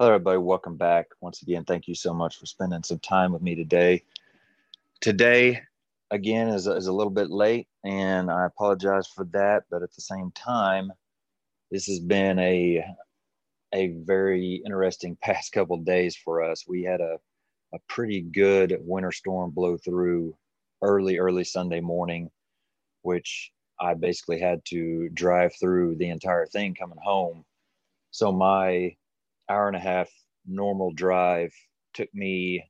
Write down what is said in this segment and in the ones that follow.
Hello, everybody. Welcome back. Once again, thank you so much for spending some time with me today. Today, again, is, is a little bit late, and I apologize for that. But at the same time, this has been a a very interesting past couple days for us. We had a a pretty good winter storm blow through early, early Sunday morning, which I basically had to drive through the entire thing coming home. So my hour and a half normal drive took me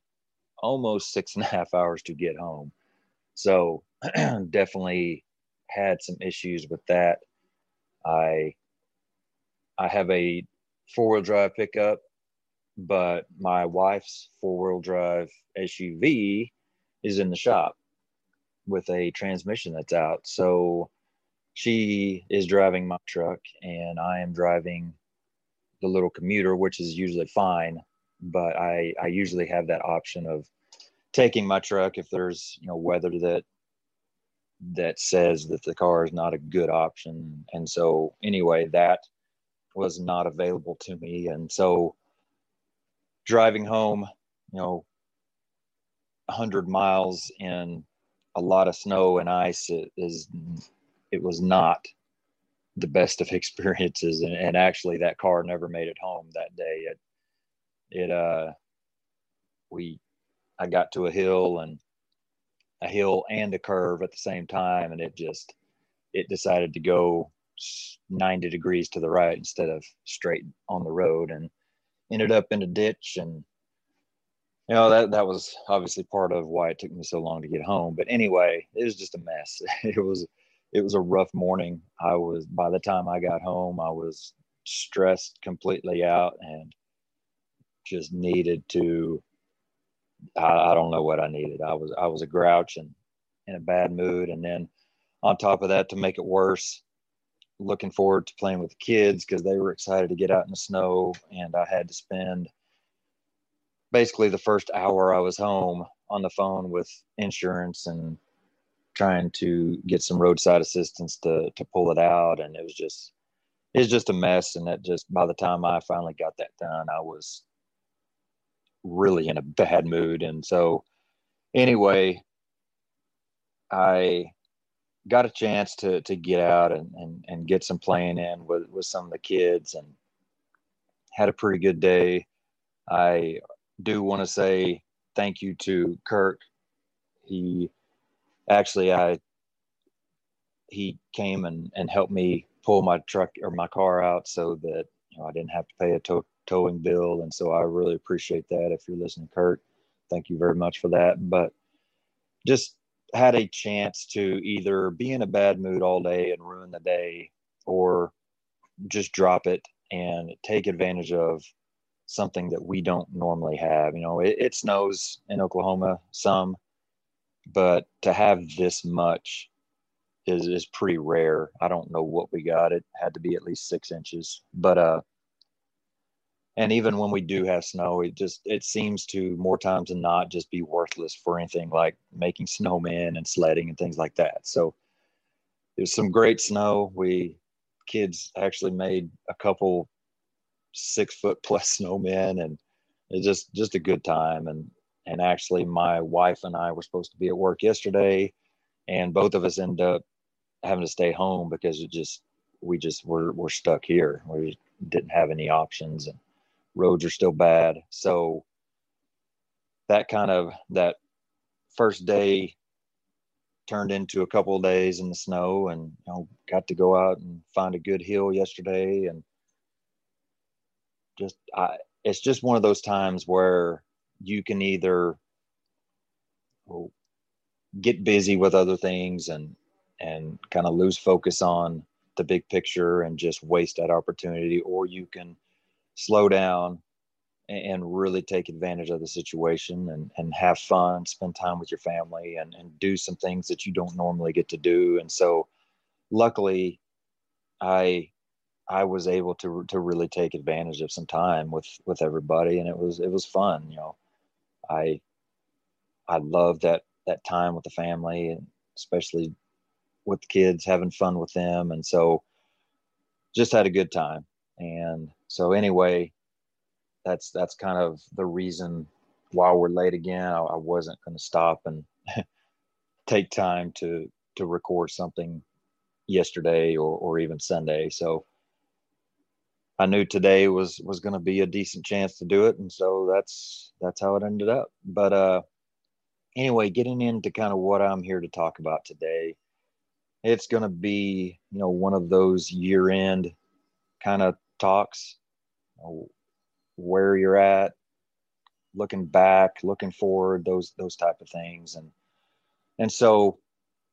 almost six and a half hours to get home. So definitely had some issues with that. I I have a four wheel drive pickup, but my wife's four wheel drive SUV is in the shop with a transmission that's out. So she is driving my truck and I am driving the little commuter, which is usually fine. But I, I usually have that option of taking my truck if there's you know weather that that says that the car is not a good option. And so anyway, that was not available to me. And so driving home, you know, 100 miles in a lot of snow and ice is it was not the best of experiences and, and, actually that car never made it home that day. It it uh we i got to a hill and a hill and a curve at the same time and it just it decided to go 90 degrees to the right instead of straight on the road and ended up in a ditch. And you know that that was obviously part of why it took me so long to get home. But anyway it was just a mess. It was it was a rough morning. I was by the time I got home, I was stressed completely out and just needed to I, I, don't know what I needed. I was I was a grouch and in a bad mood. And then on top of that, to make it worse, looking forward to playing with the kids because they were excited to get out in the snow. And I had to spend basically the first hour I was home on the phone with insurance and trying to get some roadside assistance to to pull it out, and it was just it was just a mess. And that just by the time I finally got that done, I was really in a bad mood. And so, anyway, I got a chance to to get out and and, and get some playing in with with some of the kids, and had a pretty good day. I do want to say thank you to Kirk. He actually I he came and, and helped me pull my truck or my car out so that you know I didn't have to pay a tow, towing bill. And so I really appreciate that if you're listening Kurt. Thank you very much for that. But just had a chance to either be in a bad mood all day and ruin the day or just drop it and take advantage of something that we don't normally have. You know it, it snows in Oklahoma some but to have this much is is pretty rare. I don't know what we got. It had to be at least six inches, but uh, and even when we do have snow, it just it seems to more times than not just be worthless for anything like making snowmen and sledding and things like that. So there's some great snow. We kids actually made a couple six foot plus snowmen and it's just just a good time and and actually my wife and I were supposed to be at work yesterday and both of us end up having to stay home because it just we just were we're stuck here. We didn't have any options and roads are still bad. So that kind of that first day turned into a couple of days in the snow and you know got to go out and find a good hill yesterday and just I it's just one of those times where you can either get busy with other things and and kind of lose focus on the big picture and just waste that opportunity or you can slow down and really take advantage of the situation and, and have fun spend time with your family and, and do some things that you don't normally get to do and so luckily i I was able to to really take advantage of some time with with everybody, and it was it was fun. You know, I I love that that time with the family and especially with the kids having fun with them and so just had a good time and so anyway that's that's kind of the reason why we're late again. I, I wasn't going to stop and take time to to record something yesterday or or even Sunday. So I knew today was was going to be a decent chance to do it, and so that's that's how it ended up. But uh, anyway, getting into kind of what I'm here to talk about today, it's going to be you know one of those year end kind of talks, you know, where you're at, looking back, looking forward, those those type of things, and and so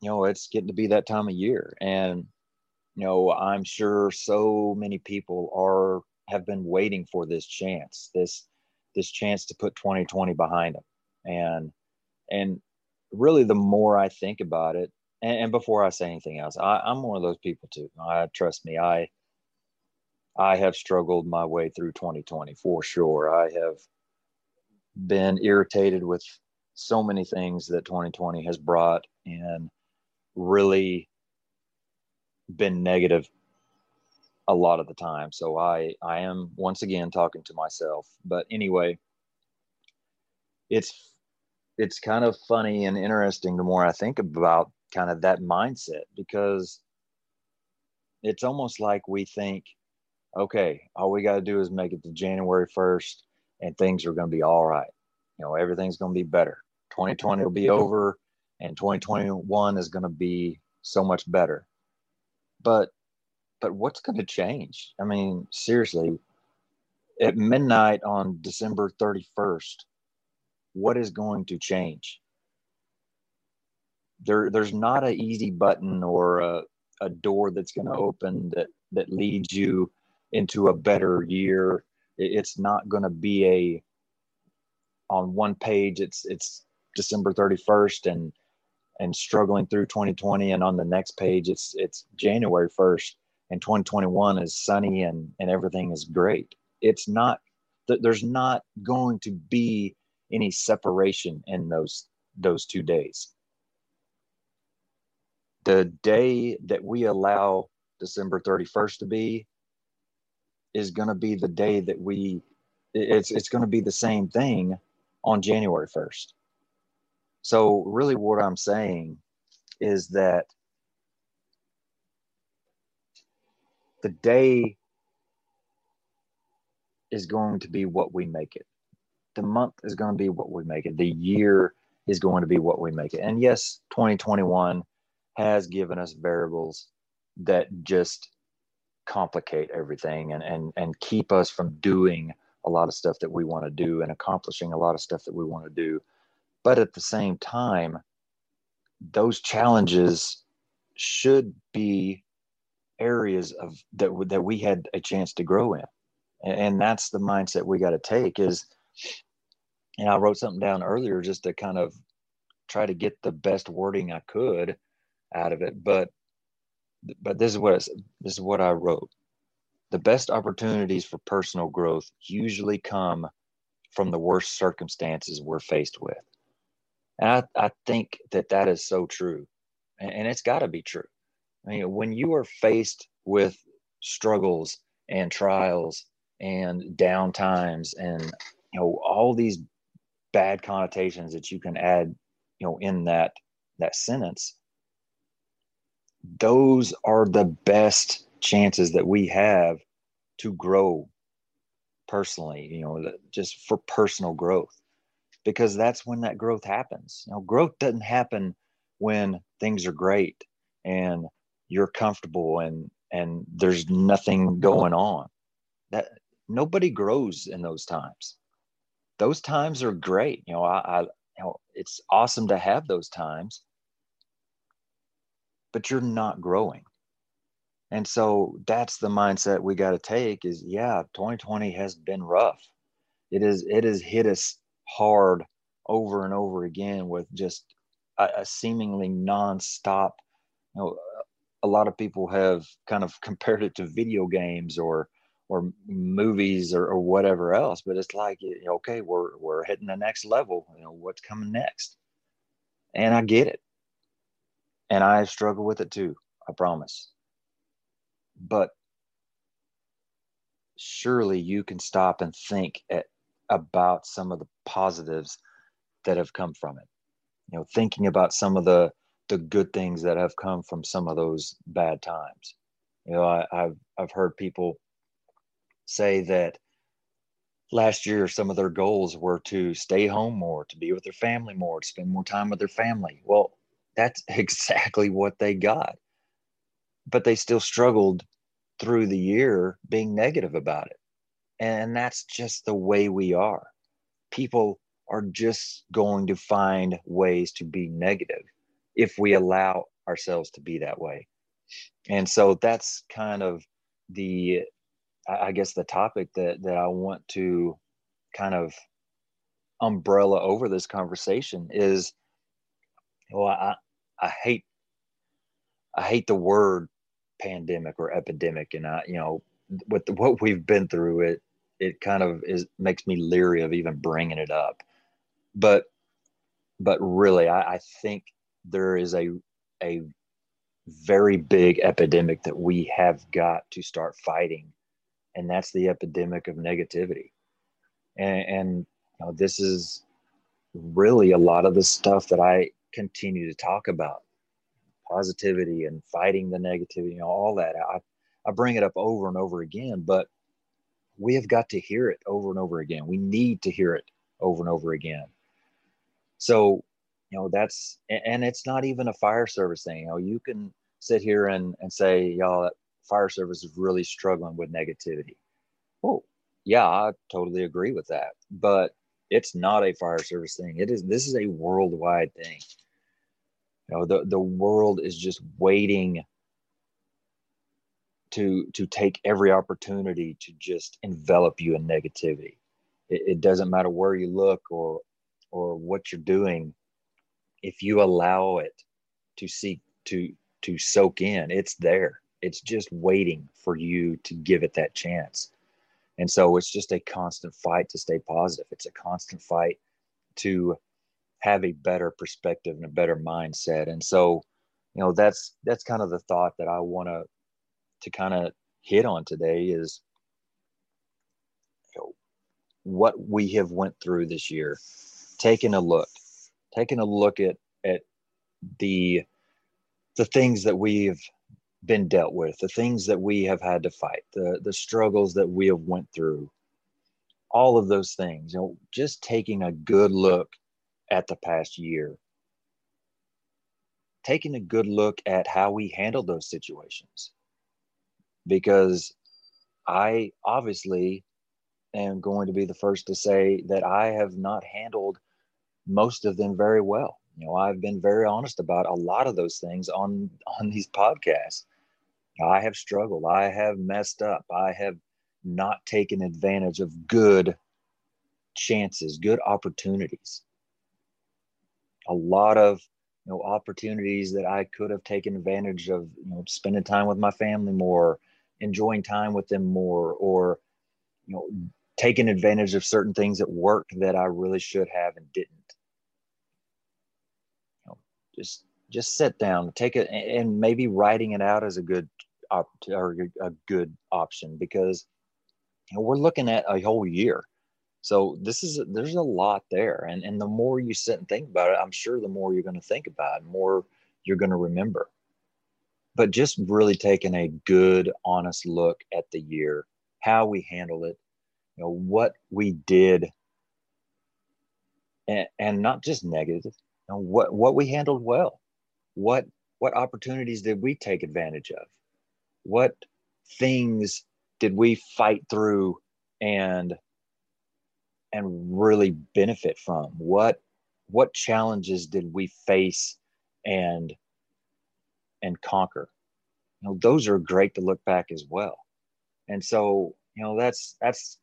you know it's getting to be that time of year, and you know i'm sure so many people are have been waiting for this chance this this chance to put 2020 behind them. And and really the more i think about it and, and before i say anything else I, i'm one of those people too. I trust me i i have struggled my way through 2020 for sure. I have been irritated with so many things that 2020 has brought and really been negative a lot of the time. So I I am once again talking to myself. But anyway, it's it's kind of funny and interesting the more I think about kind of that mindset because it's almost like we think, okay, all we got to do is make it to January 1st and things are going to be all right. You know, everything's going to be better. 2020 will be over and 2021 is going to be so much better but but what's going to change? I mean, seriously, at midnight on December 31st, what is going to change? There, there's not an easy button or a, a door that's going to open that that leads you into a better year. It's not going to be a on one page. It's it's December 31st and and struggling through 2020 and on the next page it's it's january 1st and 2021 is sunny and and everything is great. It's not there's not going to be any separation in those those two days. The day that we allow december 31st to be is going to be the day that we it's it's going to be the same thing on january 1st so, really, what I'm saying is that the day is going to be what we make it. The month is going to be what we make it. The year is going to be what we make it. And yes, 2021 has given us variables that just complicate everything and, and, and keep us from doing a lot of stuff that we want to do and accomplishing a lot of stuff that we want to do but at the same time, those challenges should be areas of that that we had a chance to grow in, and, and that's the mindset we got to take. Is and I wrote something down earlier just to kind of try to get the best wording I could out of it, but but this is what this is what I wrote. The best opportunities for personal growth usually come from the worst circumstances we're faced with. And I, I think that that is so true. And, and it's got to be true. I mean, when you are faced with struggles and trials and down times and, you know, all these bad connotations that you can add, you know, in that, that sentence, those are the best chances that we have to grow personally, you know, just for personal growth because that's when that growth happens. You know, growth doesn't happen when things are great and you're comfortable and and there's nothing going on. That nobody grows in those times. Those times are great. You know, I, I you know it's awesome to have those times, but you're not growing. And so that's the mindset we got to take is yeah, 2020 has been rough. It is it has hit us hard over and over again with just a, a seemingly nonstop. You know, a lot of people have kind of compared it to video games or or movies or, or whatever else, but it's like okay, we're we're hitting the next level. You know, what's coming next? And I get it, and I struggle with it too. I promise. But surely you can stop and think at, about some of the positives that have come from it. You know, thinking about some of the the good things that have come from some of those bad times. You know, I, have I've heard people say that last year some of their goals were to stay home more, to be with their family more, to spend more time with their family. Well, that's exactly what they got. But they still struggled through the year being negative about it. And that's just the way we are. People are just going to find ways to be negative if we allow ourselves to be that way. And so that's kind of the, I guess, the topic that, that I want to kind of umbrella over this conversation is, well, I, I hate, I hate the word pandemic or epidemic. And I, you know, with the, what we've been through, it, it kind of is makes me leery of even bringing it up. But, but really, I, I think there is a a very big epidemic that we have got to start fighting, and that's the epidemic of negativity. And, and you know, this is really a lot of the stuff that I continue to talk about positivity and fighting the negativity, you know, all that. I, I bring it up over and over again, but we have got to hear it over and over again. We need to hear it over and over again. So you know that's and it's not even a fire service thing. You know you can sit here and, and say y'all fire service is really struggling with negativity. Oh yeah i totally agree with that. But it's not a fire service thing. It is this is a worldwide thing. You know the, the world is just waiting to to take every opportunity to just envelop you in negativity. It, it doesn't matter where you look or or what you're doing if you allow it to seek to to soak in it's there. It's just waiting for you to give it that chance. And so it's just a constant fight to stay positive. It's a constant fight to have a better perspective and a better mindset. And so you know that's that's kind of the thought that i want to to kind of hit on today is you know, what we have went through this year. Taking a look taking a look at at the the things that we've been dealt with, the things that we have had to fight, the the struggles that we have went through, all of those things. You know, just taking a good look at the past year, taking a good look at how we handled those situations, because I obviously am going to be the first to say that I have not handled most of them very well. You know, I've been very honest about a lot of those things on on these podcasts. I have struggled. I have messed up. I have not taken advantage of good chances, good opportunities. A lot of you know opportunities that I could have taken advantage of, you know, spending time with my family more, enjoying time with them more, or you know, taking advantage of certain things at work that I really should have and didn't. You know, just just sit down take it and maybe writing it out as a good op- or a good option because you know, we're looking at a whole year. So this is there's a lot there. And and the more you sit and think about it i'm sure the more you're going to think about it more you're going to remember but just really taking a good honest look at the year how we handle it you know what we did and, and not just negative know, what what we handled well. What what opportunities did we take advantage of? What things did we fight through and and really benefit from? What what challenges did we face and and conquer. You know those are great to look back as well. And so you know that's that's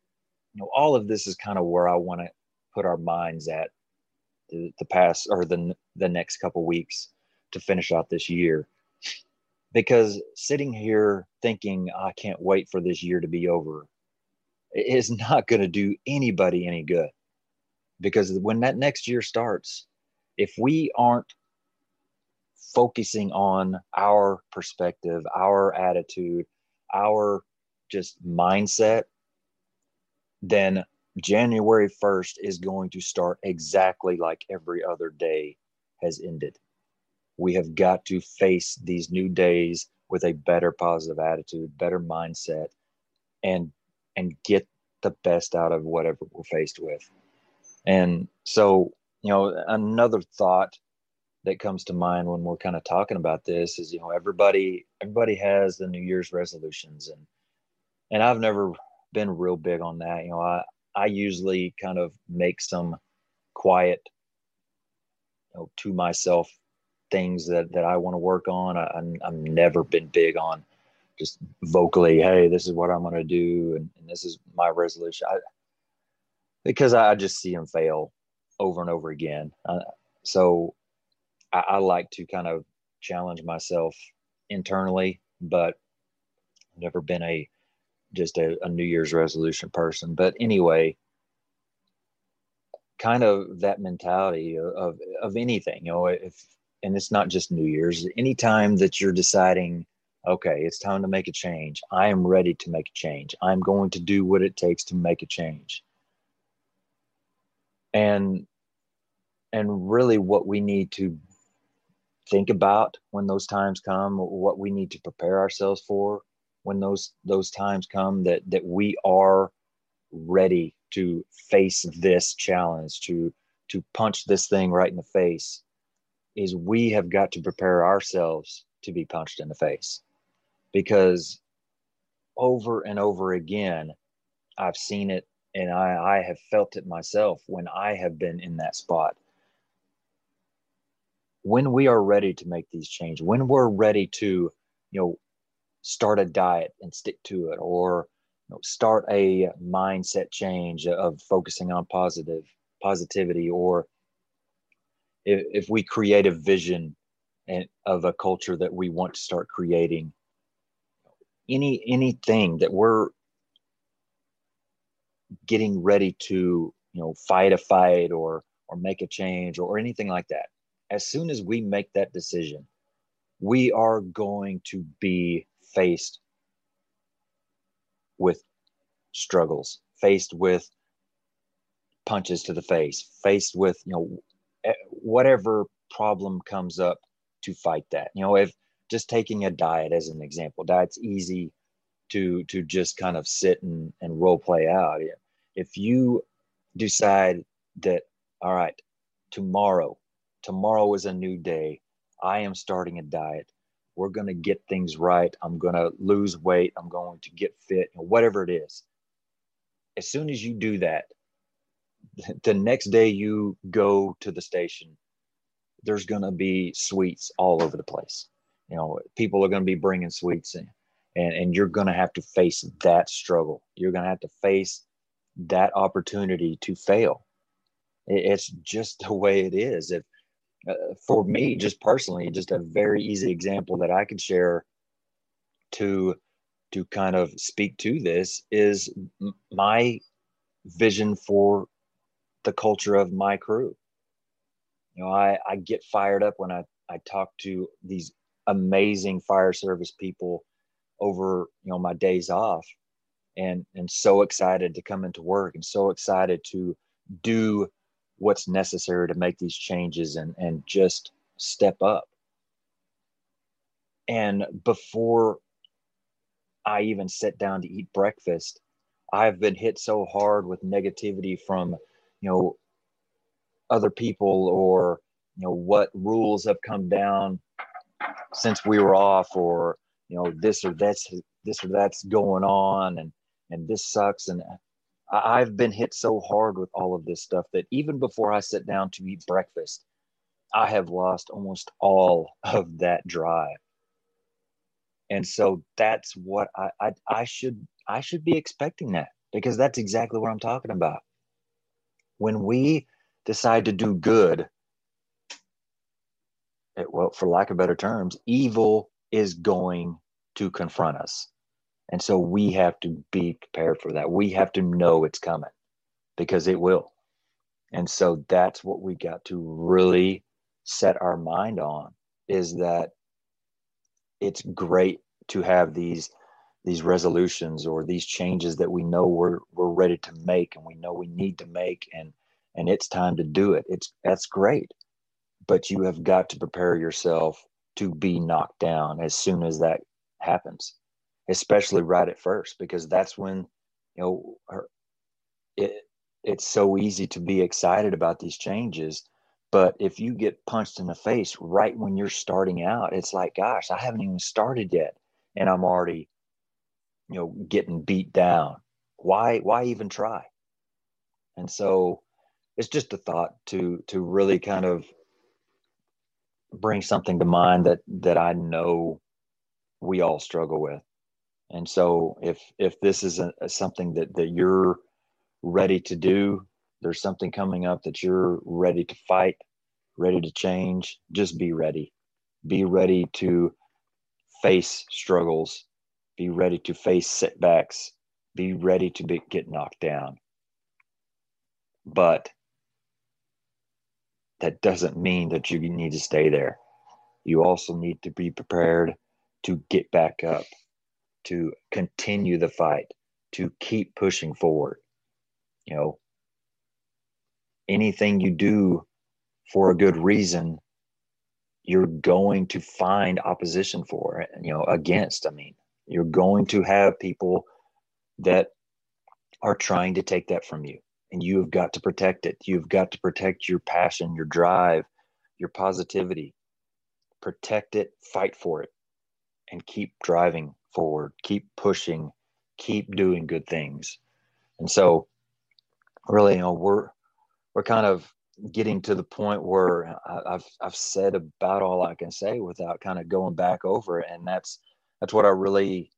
you know all of this is kind of where i want to put our minds at the, the past or the the next couple weeks to finish out this year. Because sitting here thinking i can't wait for this year to be over is not going to do anybody any good. Because when that next year starts if we aren't focusing on our perspective our attitude our just mindset then January 1st is going to start exactly like every other day has ended. We have got to face these new days with a better positive attitude, better mindset, and and get the best out of whatever we're faced with. And so, you know, another thought that comes to mind when we're kind of talking about this is, you know, everybody everybody has the New Year's resolutions and and I've never been real big on that. You know, I I usually kind of make some quiet, you know, to myself things that that I want to work on. I, I'm I've never been big on just vocally, hey, this is what I'm going to do, and, and, this is my resolution. I, because I just see them fail over and over again. Uh, so I, I, like to kind of challenge myself internally, but I've never been a just a, a New Year's resolution person. But anyway, kind of that mentality of, of, anything, you know, if and it's not just New Year's, anytime that you're deciding okay, it's time to make a change. I am ready to make a change. I'm going to do what it takes to make a change. And and really what we need to think about when those times come, what we need to prepare ourselves for when those those times come that that we are ready to face this challenge to to punch this thing right in the face is we have got to prepare ourselves to be punched in the face because over and over again, I've seen it and I, I have felt it myself when I have been in that spot. When we are ready to make these changes, when we're ready to, you know, start a diet and stick to it, or you know, start a mindset change of focusing on positive positivity, or if, if we create a vision and of a culture that we want to start creating any anything that we're getting ready to you know fight a fight or or make a change or anything like that as soon as we make that decision we are going to be faced with struggles faced with punches to the face faced with you know eh, whatever problem comes up to fight that. You know if just taking a diet as an example diet's easy to to just kind of sit and, and role play out. If you decide that all right tomorrow tomorrow is a new day. I am starting a diet. We're going to get things right. I'm going to lose weight. I'm going to get fit whatever it is. As soon as you do that the next day you go to the station there's going to be sweets all over the place. You know people are going to be bringing sweets in and and you're going to have to face that struggle. You're going to have to face that opportunity to fail. It's just the way it is. If uh, for me just personally just a very easy example that i could share to to kind of speak to this is my vision for the culture of my crew. You know i i get fired up when i i talk to these amazing fire service people over you know my days off and and so excited to come into work and so excited to do what's necessary to make these changes and and just step up. And before i even sit down to eat breakfast i've been hit so hard with negativity from you know other people or you know what rules have come down since we were off or you know this or that's this or that's going on and and this sucks. And I've been hit so hard with all of this stuff that even before i sit down to eat breakfast i have lost almost all of that drive and so that's what I, I i should i should be expecting that because that's exactly what i'm talking about when we decide to do good it, well for lack of better terms evil is going to confront us. And so we have to be prepared for that. We have to know it's coming because it will. And so that's what we got to really set our mind on is that it's great to have these these resolutions or these changes that we know we're we're ready to make and we know we need to make and and it's time to do it it's that's great but you have got to prepare yourself to be knocked down as soon as that happens especially right at first because that's when you know it it's so easy to be excited about these changes. But if you get punched in the face right when you're starting out it's like gosh i haven't even started yet and i'm already you know getting beat down. Why why even try? And so it's just a thought to to really kind of bring something to mind that that i know we all struggle with and so if if this is a, a something that that you're ready to do there's something coming up that you're ready to fight ready to change just be ready be ready to face struggles be ready to face setbacks, be ready to be, get knocked down. But that doesn't mean that you need to stay there. You also need to be prepared to get back up, to continue the fight, to keep pushing forward. You know, anything you do for a good reason, you're going to find opposition for it, you know, against. I mean, you're going to have people that are trying to take that from you, and you have got to protect it. You've got to protect your passion, your drive, your positivity. Protect it, fight for it, and keep driving forward, keep pushing, keep doing good things. And so, really, you know, we're we're kind of getting to the point where I've I've said about all I can say without kind of going back over it, and that's that's what I really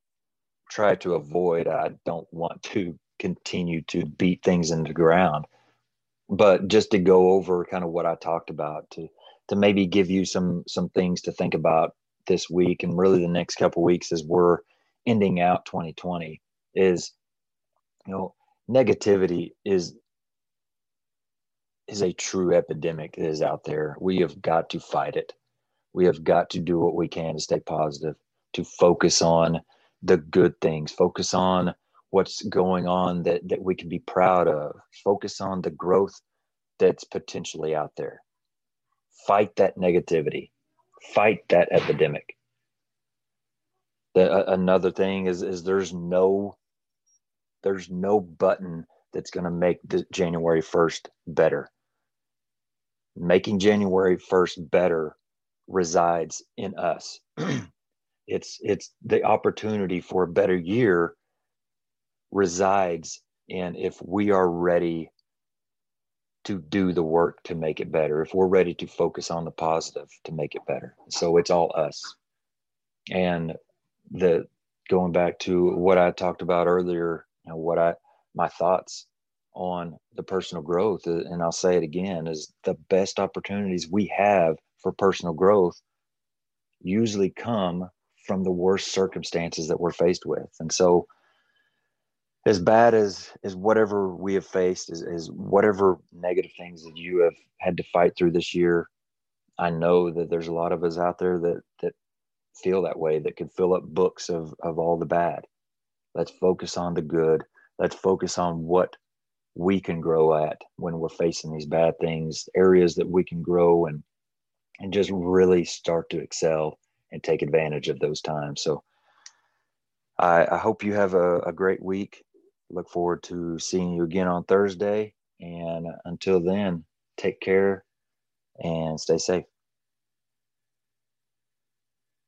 try to avoid. I don't want to continue to beat things into the ground, but just to go over kind of what I talked about to to maybe give you some some things to think about this week and really the next couple weeks as we're ending out 2020 is you know negativity is is a true epidemic that is out there. We have got to fight it. We have got to do what we can to stay positive to focus on the good things, focus on what's going on that, that we can be proud of, focus on the growth that's potentially out there. Fight that negativity, fight that epidemic. The, uh, another thing is is there's no there's no button that's going to make the January 1st better. Making January 1st better resides in us. it's it's the opportunity for a better year resides in if we are ready to do the work to make it better if we're ready to focus on the positive to make it better so it's all us and the going back to what i talked about earlier you know what i my thoughts on the personal growth uh, and i'll say it again is the best opportunities we have for personal growth usually come from the worst circumstances that we're faced with. And so as bad as as whatever we have faced as, as whatever negative things that you have had to fight through this year i know that there's a lot of us out there that that feel that way that could fill up books of of all the bad let's focus on the good let's focus on what we can grow at when we're facing these bad things areas that we can grow and and just really start to excel and take advantage of those times. So I, I hope you have a, a great week. Look forward to seeing you again on Thursday. And until then, take care and stay safe.